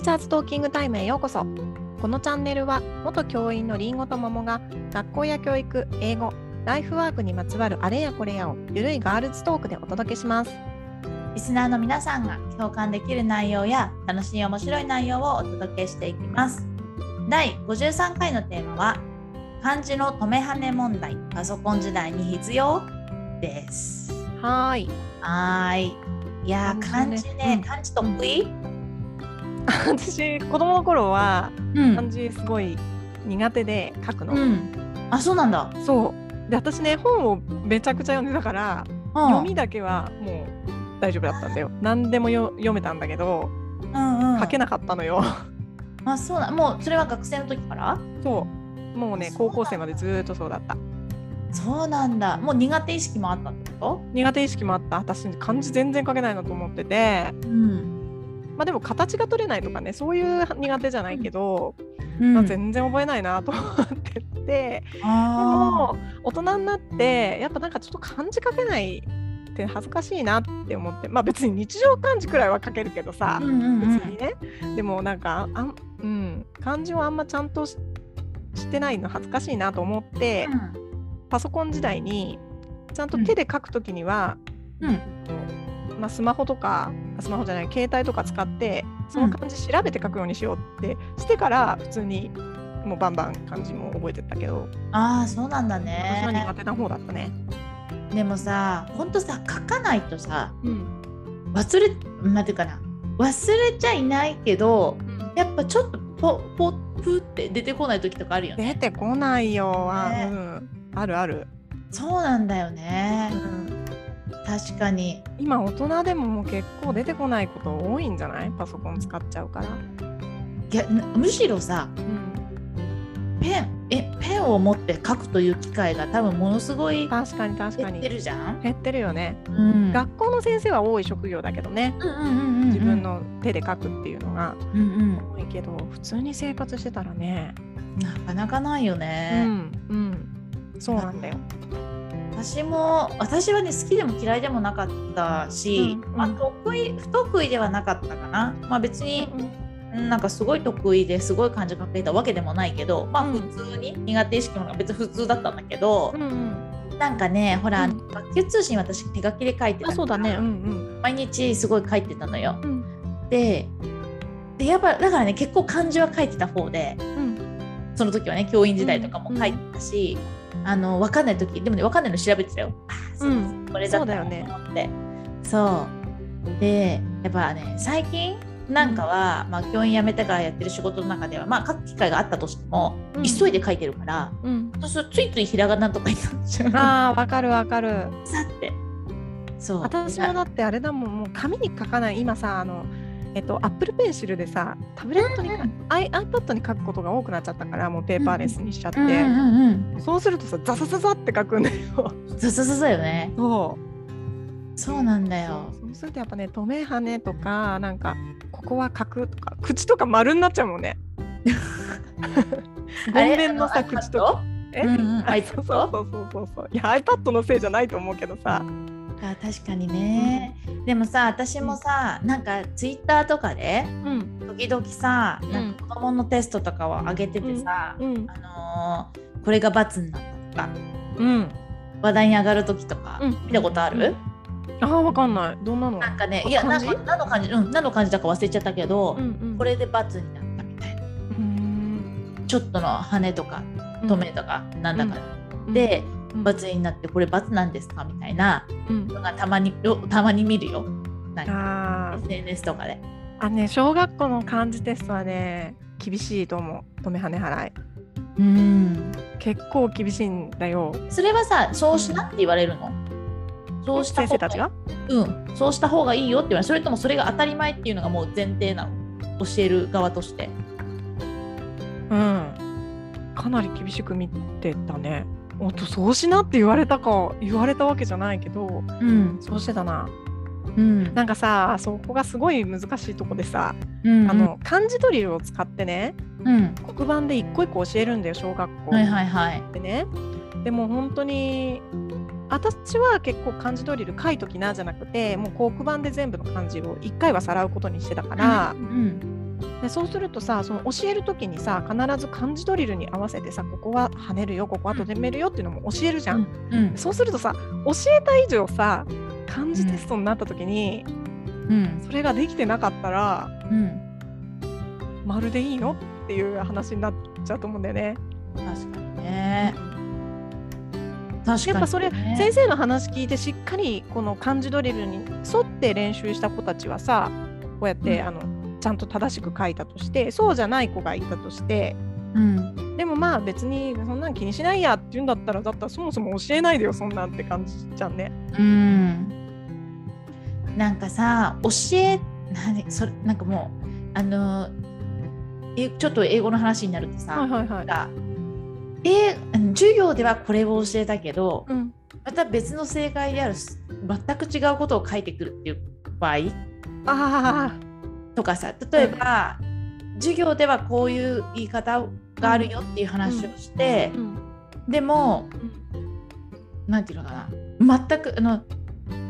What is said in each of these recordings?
ーチャーズトーキングタイムへようこそ。このチャンネルは元教員のりんごと桃が学校や教育、英語、ライフワークにまつわるあれやこれやをゆるいガールズトークでお届けします。リスナーの皆さんが共感できる内容や楽しい面白い内容をお届けしていきます。第53回のテーマは漢字の止めはね問題パソコン時代に必要？です。はーい。はーい。いやー漢漢字ね。漢字得意？私子供の頃はうん。漢字すごい苦手で書くの、うん。あそうなんだ、そう。で私ね本をめちゃくちゃ読んでたからうん、読みだけはもう大丈夫だったんだよ。何でもよ読めたんだけどうんうん。書けなかったのよ。あそうなもうそれは学生の時から？そう。もうね高校生までずーっとそうだった。そうなんだ。もう苦手意識もあったってこ苦手意識もあった。私漢字全然書けないなと思ってて。とうん、まあでも形が取れないとかねそういう苦手じゃないけど、うん。まあ、全然覚えないなと思っててであも大人になってやっぱなんかちょっと漢字書けないって恥ずかしいなって思ってまあ別に日常漢字くらいは書けるけどさー、うんうんうん。別にね。でもなんかあん、うん、漢字をあんまちゃんとししてないの恥ずかしいなと思って、パソコン時代にちゃんと手で書くときには、うんうんまあ、スマホとかスマホじゃない携帯とか使ってその漢字調べて書くようにしようってしてから普通にもうバンバン漢字も覚えてったけど。ああそうなんだ私は苦ね手な方だったね。でもさほんとさ書かないとさうん。忘れなんていうかな忘れちゃいないけどやっぱちょっとポポプって出てこない時とかあるよね。出てこないよ、あね。うん、あるある、そうなんだようねん、確かに。今大人でももう結構出てこないこと多いんじゃない？パソコン使っちゃうから。いやなむしろさうん、ペンえペンを持って書くという機会が多分ものすごい確かに確か減ってにるじゃん、減ってるよね。うん、学校の先生は多い職業だけどね。うんうんうんうんうん。自分の手で書くっていうのがうんうん。多いけど普通に生活してたらね。なかなかないようね、んうん、そうなんだよ。私も私はね好きでも嫌いでもなかったし、うんうん。まあ、得意不得意ではなかったかな、まあ、別にうんなんかすごい得意ですごい漢字書けたわけでもないけどまあうん。普通に苦手意識も別に普通だったんだけどう、んうん、なんかねほら、うん。学級通信私手書きで書いてたそうだね。うん毎日すごい書いてたのよ。うん。ででやっぱだからね結構漢字は書いてた方でうん。その時はね教員時代とかも書いてたし、あの分かんない時でもね分かんないの調べてたよ。あーそううん。これだったなと思ってそう。でやっぱね最近なんかは、まあ、教員辞めてからやってる仕事の中では、まあ、書く機会があったとしても、うん。急いで書いてるからうん。そうついついひらがなとかになっちゃう。ああわかるわかる。さって。そう。私もだってあれだもんもう紙に書かない。今さあのえっとアップルペンシルでさタブレットにか、うん I iPad に書くことが多くなっちゃったからもうペーパーレスにしちゃって、うんうんうんそうするとさザザザザって書くんだよ。そうそうそうそうよねそうそうなんだよそうするとやっぱね止めはねとかなんかここは書くとか口とか丸になっちゃうもんね。ごんべんのさ口とか。え、うんうん？そうそうそうそうそういや iPad のせいじゃないと思うけどさ。あ確かにね、でもさ私もさなんかツイッターとかでうん。時々さ、んなんか子供のテストとかを上げててさ、うん。あのーこれが罰になったとかうん。話題に上がる時とか、うん。見たことある、ああわかんない。どんなの？なんかねい。やなん漢字か何の感じ？うん何の感じだか忘れちゃったけど、うんうん。これで罰になったみたいな。うん。ちょっとの羽とか止めとかなんだか、で、うん罰になってこれ罰なんですかみたいなうん。のがたまによたまに見るよ。なんか SNS とかで。あね小学校の漢字テストはね厳しいと思う。止めはね払い。うん。結構厳しいんだよ。それはさそうしなって言われるの、そうした方先生たちが？うん。そうした方がいいよって言われる。それともそれが当たり前っていうのがもう前提なの？教える側として。うん。かなり厳しく見てたねほんとそうしなって言われたか言われたわけじゃないけどうん。そうしてたな。うん。なんかさそこがすごい難しいとこでさ、うんあの漢字ドリルを使ってねうん。黒板で一個一個教えるんだよ小学校。はいはいはい。でねでも本当に私は結構漢字ドリル書いときなじゃなくてもう黒板で全部の漢字を1回はさらうことにしてたから、うんでそうするとさその教える時にさ必ず漢字ドリルに合わせてさここは跳ねるよここはとどめるよっていうのも教えるじゃん。うんそうするとさ教えた以上さ漢字テストになった時に、うん。それができてなかったらうん。まるでいいのっていう話になっちゃうと思うんだよね。確かにね。確かに、ね、やっぱそれ、先生の話聞いてしっかりこの漢字ドリルに沿って練習した子たちはさこうやって、うん。あのちゃんと正しく書いたとしてそうじゃない子がいたとしてうんでもまあ別にそんなん気にしないやって言うんだったらだったらそもそも教えないでよそんなんって感じじゃんね。うんなんかさ教え何それなんかもうあのえちょっと英語の話になるとさ、はいはいはい。がえ授業ではこれを教えたけどうん、また別の正解である全く違うことを書いてくるっていう場合あとかさ例えば、授業ではこういう言い方があるよっていう話をしてあ、う、ん。でもなんていうのかな全くあの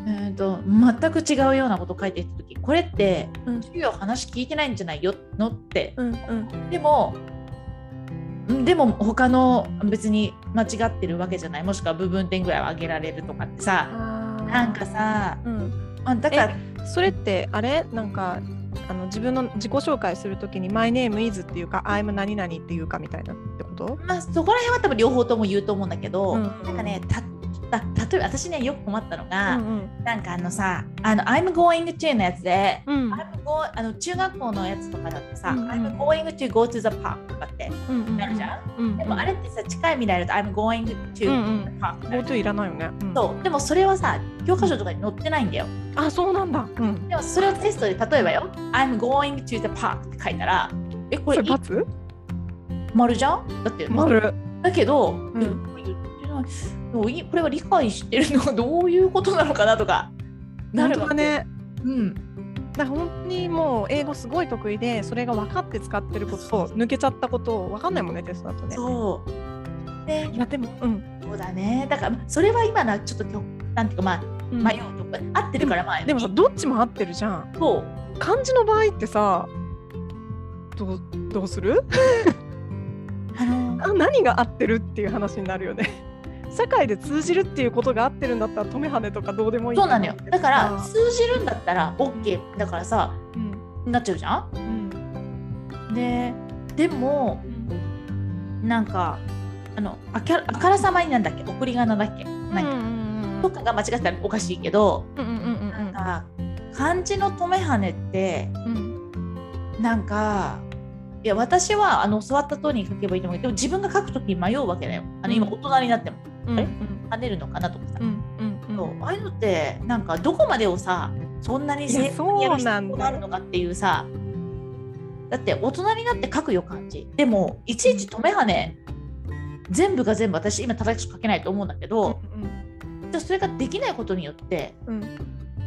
えーと全く違うようなことを書いてる時これってうん。授業話聞いてないんじゃないよのって。うんうん。でもんでも他の別に間違ってるわけじゃない。もしくは部分点ぐらいは上げられるとかってさなんかさうん、あだからそれってあれ？なんかあの自分の自己紹介するときに「My name is」っていうか「I'm 何々」っていうかみたいなってこと？まあ、そこら辺は多分両方とも言うと思うんだけど、うん。なんかねたた例えば私ねよく困ったのが、うんなんかあのさ「あの I'm going to」のやつで、うん。あの中学校のやつとかだってさ、うんうん。I'm going to go to the park とかってうんうんなるじゃん、うんでもあれってさ近い未来だと I'm going to うんうん。the park なる GoTo いらないよね、うん。そう。でもそれはさ教科書とかに載ってないんだよ。あそうなんだ。うん。でもそれをテストで例えばよ I'm going to the park って書いたらえこれそれ×丸じゃん？だって丸。だけど、んえこれ言ってないこれは理解してるのはどういうことなのかなとか な本るわけ。ね。うん。だ本当にもう英語すごい得意でそれが分かって使ってることと抜けちゃったこと分かんないもんねテストだとね。そう。でいやでもうん、そうだね。だからそれは今のはちょっと極なんていうかまあうん。迷うとか合ってるからまあでもさどっちも合ってるじゃん。そう。漢字の場合ってさどうどうする？あのあ何が合ってるっていう話になるよね社会で通じるっていうことが合ってるんだったら止めはねとかどうでもいいそうなのよ。だからあ通じるんだったら OK だからさうん。なっちゃうじゃん？うん。ででもなんかあのあきゃあからさまになんだっけ？送り仮名だっけ、なんか。うんとかが間違ってたらおかしいけど、うんうんうんなんか漢字の止めはねってうん。うんなんかいや私はあの教わった通りに書けばいいと思うけど自分が書くときに迷うわけだよ。あの今うん。大人になってもうんあれ跳ねるのかなとかさ、うんうんうん。そう。ああいうのってなんかどこまでをさそんなに正確にやる必要があるのかっていうさだって大人になって書くよ漢字。でもいちいち止めはね全部が全部私今正しく書けないと思うんだけど、じゃあそれができないことによってうん。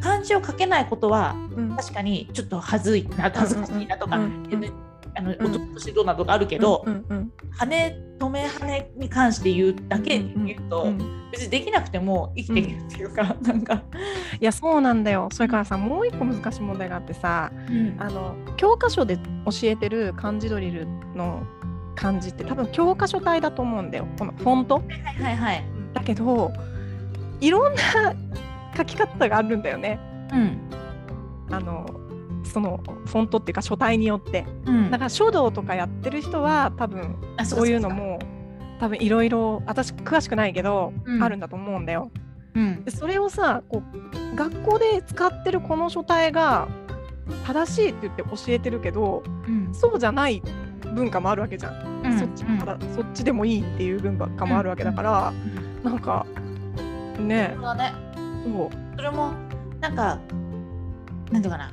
漢字を書けないことはうん。確かにちょっと恥ずいな恥ずかしいなとか、うんうんうんあのん。男としてどうなとかあるけど、うんうん羽止め羽に関して言うだけで言うと、うん。別にできなくても生きていけるっていうか、なんか、いやそうなんだよ。それからさもう一個難しい問題があってさあの教科書で教えてる漢字ドリルの漢字って多分教科書体だと思うんだよ。このフォント。はいはいはい。だけどいろんな書き方があるんだよね。うん。あのそのフォントっていうか書体によってうんだから書道とかやってる人は多分あそういうの。も多分いろいろ私詳しくないけど、うんあるんだと思うんだよ。うんで。それをさこう学校で使ってるこの書体が正しいって言って教えてるけどうん。そうじゃない文化もあるわけじゃん、うんそっちからそっちでもいいっていう文化もあるわけだから、なんかねそうだね。そうそれもなんかなんていうかな。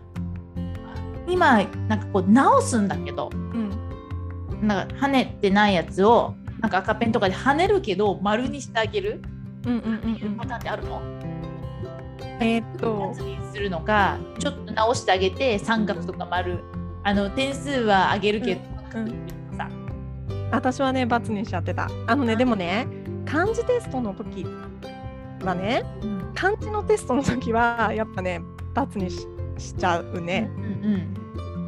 今なんかこう直すんだけど、うん。なんか跳ねてないやつをなんか赤ペンとかで跳ねるけど丸にしてあげる？うんうんうんうん。パターンってあるの？えーっと。にするのか、ちょっと直してあげて三角とか丸。あの点数は上げるけど、うん。さ。私はね×にしちゃってた。あのねでもね漢字テストの時はねうん。漢字のテストの時はやっぱね×にししちゃうね。うん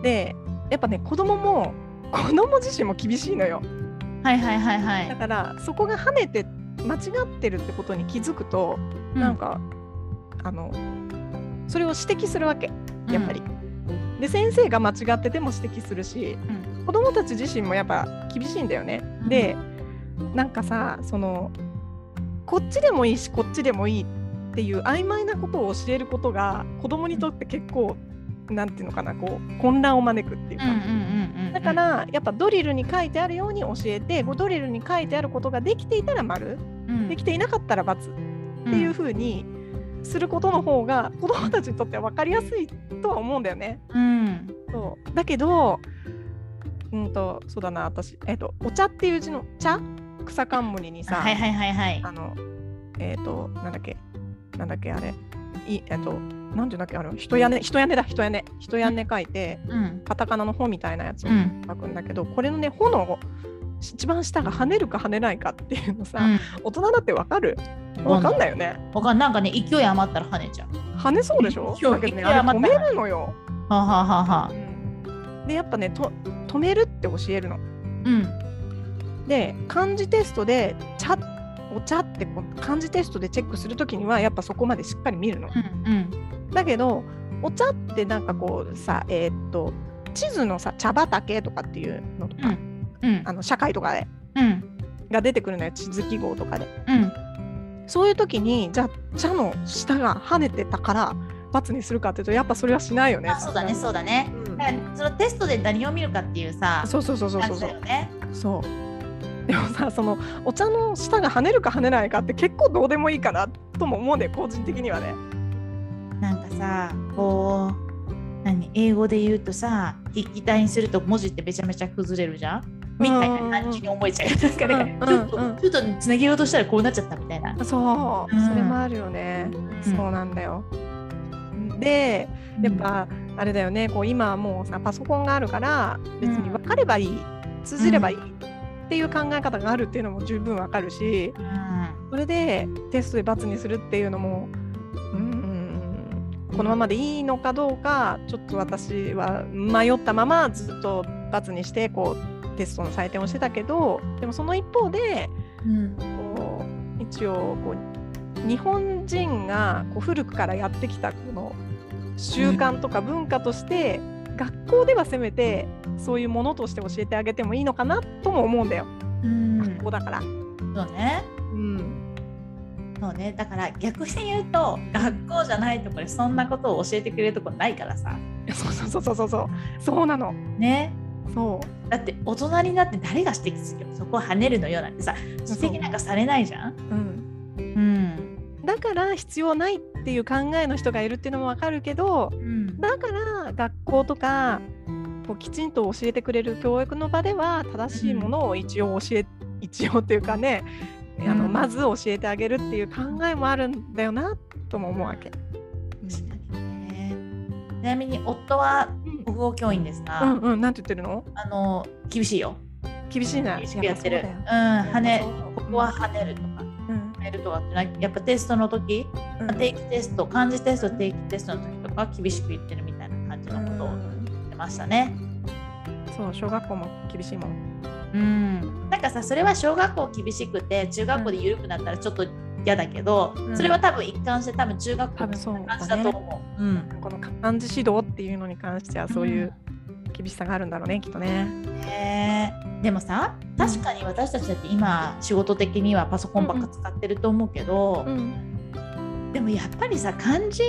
でやっぱね子供も子供自身も厳しいのよ。はいはいはいはい。だからそこが跳ねて間違ってるってことに気づくと、うんなんかあのそれを指摘するわけやっぱり。で先生が間違ってても指摘するしうん、子供たち自身もやっぱ厳しいんだよね。うんでなんかさそのこっちでもいいしこっちでもいいっていう曖昧なことを教えることが子供にとって結構なんていうのかなこう混乱を招くっていうか。だからやっぱドリルに書いてあるように教えてドリルに書いてあることができていたら丸。うん、できていなかったら×っていう風にすることの方が子どもたちにとっては分かりやすいとは思うんだよね。うん。そう。だけどうんとそうだな私、えっとお茶っていう字の茶？草冠にさ、はいはいはいはい。あのえっ、となんだっけ？なんだっけあれ？いえっ、となんていうんだっけあの人屋根人屋根だ人屋根。人屋根書いて、うん。カタカナの「ほ」みたいなやつをうん。書くんだけど、これのね「ほ」の一番下が跳ねるか跳ねないかっていうのさ、うん。大人だってわかる？わかんない。よね。わかんなんかね勢い余ったら跳ねちゃう。跳ねそうでしょ？だけどね止めるのよ、はあはあはあはあ。うん。でやっぱねと止めるって教えるの。うん。で漢字テストで「茶」お茶ってこう漢字テストでチェックするときにはやっぱそこまでしっかり見るの。うんだけどお茶ってなんかこうさえーっと地図のさ茶畑とかっていうのとか、うんうんあの社会とかでうんが出てくるのよ地図記号とかで。うんそういう時にじゃあ茶の下が跳ねてたから×にするかっていうとやっぱそれはしないよね。あそうだねそうだね。うんだからそのテストで何を見るかっていうさそうそうそうそうそうだよね。そう。でもさそのお茶の下が跳ねるか跳ねないかって結構どうでもいいかなとも思うんだよ個人的にはね。なんかさこう何英語で言うとさ筆記体にすると文字ってめちゃめちゃ崩れるじゃん？みたいな感じに思えちゃう。なんかねうんちょっとうんちょっとつなげようとしたらこうなっちゃったみたいな。そう、うんそれもあるよね。うんそうなんだよ。でやっぱあれだよねこう今はもうさパソコンがあるから別に分かればいい、通じればいいっていう考え方があるっていうのも十分わかるしうん。それでテストで×にするっていうのもうんこのままでいいのかどうかちょっと私は迷ったままずっと×にしてこうテストの採点をしてたけどでもその一方でうん。こう一応こう日本人がこう古くからやってきたこの習慣とか文化として、学校ではせめてそういうものとして教えてあげてもいいのかなとも思うんだよ、うん。学校だから。そうね。うん、そうね、だから逆に言うと学校じゃないところでそんなことを教えてくれるとこないからさ。そうそうそうそうそう。そうなの。ね。そう。だって大人になって誰が指摘するよ。そこを跳ねるのよなんてさ指摘なんかされないじゃん。うん、うん、だから必要ないっていう考えの人がいるっていうのもわかるけどうん、だから学校とかこうきちんと教えてくれる教育の場では正しいものを一応教え、一応っていうかねあのうんまず教えてあげるっていう考えもあるんだよなとも思うわけ。ちなみに夫は国語教員ですが、うんうん、なんて言ってるの？あの厳しいよ。厳しいな。厳しくやってる。うん。跳ね。ここは跳ねるとるとかってなやっぱテストの時うん。定期テスト漢字テスト定期テストの時とかは厳しく言ってるみたいな感じのことを言ってましたね。そう小学校も厳しいもん。うん、なんかさそれは小学校厳しくて中学校で緩くなったらちょっと嫌だけど、うん。それは多分一貫して多分中学校の感じだと思う。うん。この漢字指導っていうのに関してはそういう厳しさがあるんだろうねきっとね。でもさ確かに私たちだって今仕事的にはパソコンばっか使ってると思うけど、うん。でもやっぱりさ漢字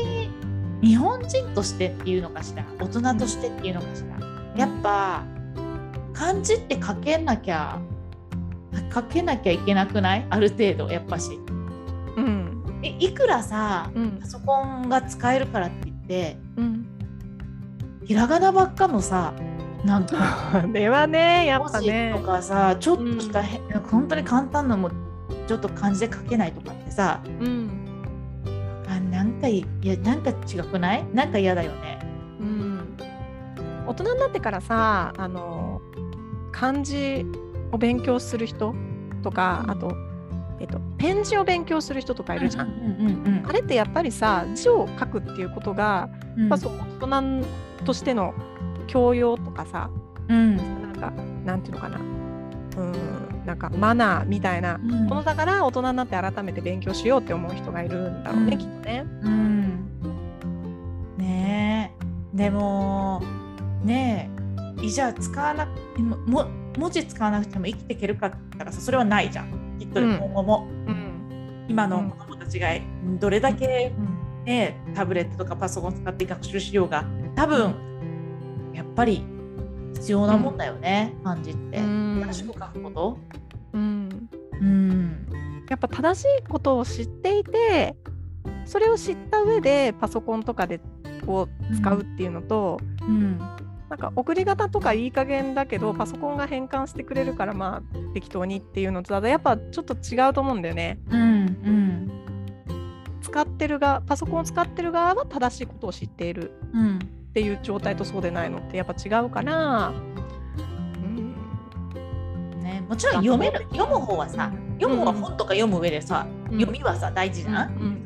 日本人としてっていうのかしら大人としてっていうのかしらやっぱ漢字って書けなきゃ書けなきゃいけなくない？ある程度やっぱし。うん。えいくらさうん。パソコンが使えるからって言ってうん。ひらがなばっかのさなんかこれはねやっぱね。と。かさちょっとしたへ、本当に簡単なのもちょっと漢字で書けないとかってさうん。あなんかいいやなんか違くない？なんか嫌だよね。うん、大人になってからさあの漢字を勉強する人とかあと、えっと、ペン字を勉強する人とかいるじゃん。うんうんうんあれってやっぱりさ字を書くっていうことが、うん。まあ、そう大人としての教養とかさ、うん、なんかなんていうのかな。うんなんかマナーみたいな。ものだから大人になって改めて勉強しようって思う人がいるんだろうね、うん、きっとね。うん、ねえ。でもねえ。じゃあ使わなも文字使わなくても生きていけるかったらさそれはないじゃんきっと今後も、うん、今の子供たちがどれだけ、ね、タブレットとかパソコンを使って学習しようが多分やっぱり必要なもんだよね、漢字って。正しく書くこと、うん、うん、やっぱ正しいことを知っていてそれを知った上でパソコンとかでこう使うっていうのと、うん、なんか送り方とかいい加減だけどパソコンが変換してくれるからまあ適当にっていうのとやっぱちょっと違うと思うんだよね。うん、うん。使ってる側パソコンを使ってる側は正しいことを知っている。っていう状態とそうでないのってやっぱ違うから、うん。ね、もちろん読める読む方はさ読む方は本とか読む上でさ、うん、読みはさ大事じゃん,、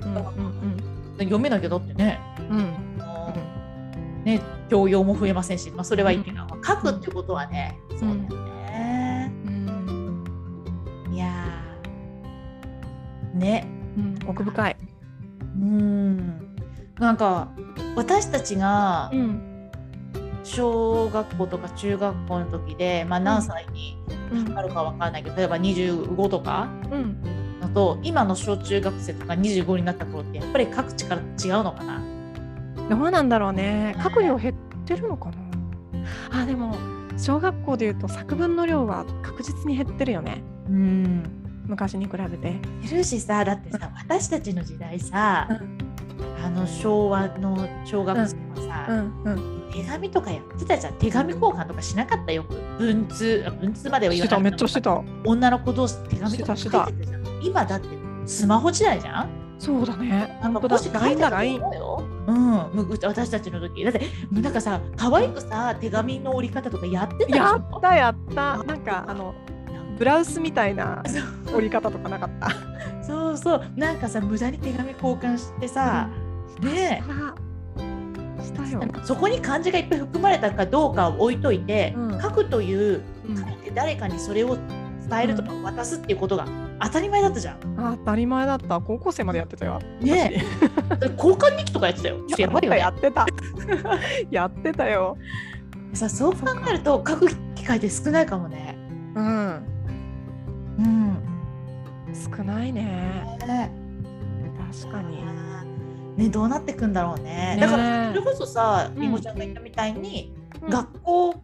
読めなきゃだってね、うん、ね教養も増えませんし、まあ、それはいいけど、書くってことはね、そうだよね、いやね、奥深い。うん。なんか私たちが小学校とか中学校の時で、まあ、何歳になるか分からないけど、例えば25とかのと、今の小中学生とか25になった頃ってやっぱり各地から違うのかな？どうなんだろうね。書く量減ってるのかな？あでも小学校でいうと作文の量は確実に減ってるよね。うん。昔に比べて。減るしさだってさ私たちの時代さ、うん。あの昭和の小学生はさ、うん。うん。手紙とかやってたじゃん。手紙交換とかしなかったよ。く文通文通までは言わないめっちゃしてた。女の子同士手紙とか書いてたじゃん。今だってスマホ時代じゃん？そうだね。なんかもし LINE だ LINE。うん、私たちの時。だってなんかさ可愛くさ手紙の折り方とかやってたやったやった。なんかあのブラウスみたいな折り方とかなかった。そうそう。なんかさ無駄に手紙交換してさ、うん。ねしたよ。そこに漢字がいっぱい含まれたかどうかを置いといて、うん、書くという、書いて誰かにそれを伝えるとか渡すっていうことが当たり前だったじゃん。あ当たり前だった高校生までやってたよ。ね交換日記とかやってたよ。やばいよ、ね、やってた。やってたよ。さそう考えると書く機会って少ないかもね。うん。うん。少ないね。ね確かに。ね、どうなっていくんだろうね。だからそれこそさりんごちゃんが言ったみたいに、うん、学校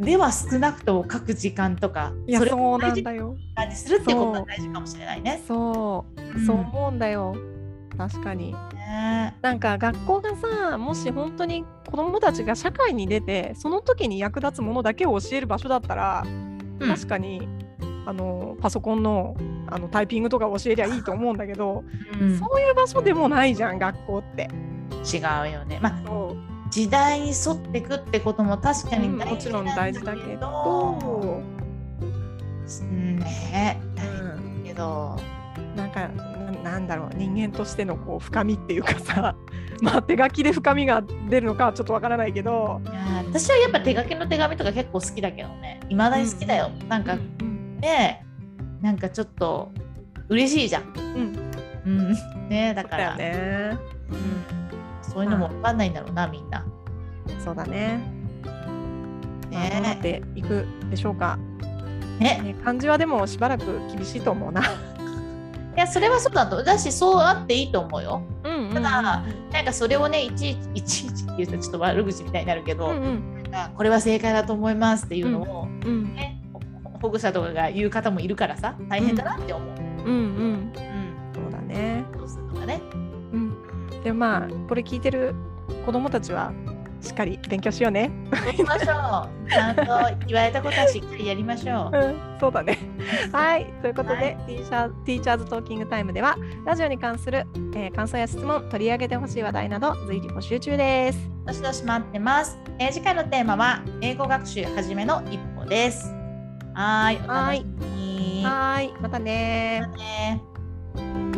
では少なくとも書く時間とか、それを大事にするってことが大事かもしれないね。そう、うん、そう思うんだよ。確かに。ね、なんか学校がさもし本当に子どもたちが社会に出てその時に役立つものだけを教える場所だったら、うん、確かにあのパソコンのあのタイピングとか教えりゃいいと思うんだけど、うん、そういう場所でもないじゃん学校って。違うよね。まあ時代に沿っていくってことも確かに大事なんだけど、うん、もちろん大事だけど、ね大けど、なんかなんだろう人間としてのこう深みっていうかさ まあ手書きで深みが出るのかはちょっとわからないけど。私はやっぱ手書きの手紙とか結構好きだけどね。いまだに好きだよ、うん、なんか、うんねなんかちょっと嬉しいじゃん。うん、うん、ねだから。ね、うん、そういうのも分かんないんだろうな、みんな。そうだね。ねなっていくでしょうか。ねね漢字はでもしばらく厳しいと思うな。いやそれはそうだとだしそうあっていいと思うよ。うんうんうん、ただなんかそれをねいちいちいちいちっていうとちょっと悪口みたいになるけど、うんうん、これは正解だと思いますっていうのを、うんうん、ね保護者とかが言う方もいるからさ大変だなって思う。うん、うん、うん、そうだね。どうするのかね。うん。でまあこれ聞いてる子供たちはしっかり勉強しようね。行きましょう。ちゃんと言われたことはしっかりやりましょう。うん、そうだね。はい。ということで、はい、ティーチャーティーチャーズトーキングタイムでは、ラジオに関する、えー、感想や質問、取り上げてほしい話題など、随時募集中です。どしどし待ってます。えー、次回のテーマは、英語学習はじめの一歩です。はい。はい。またね。またね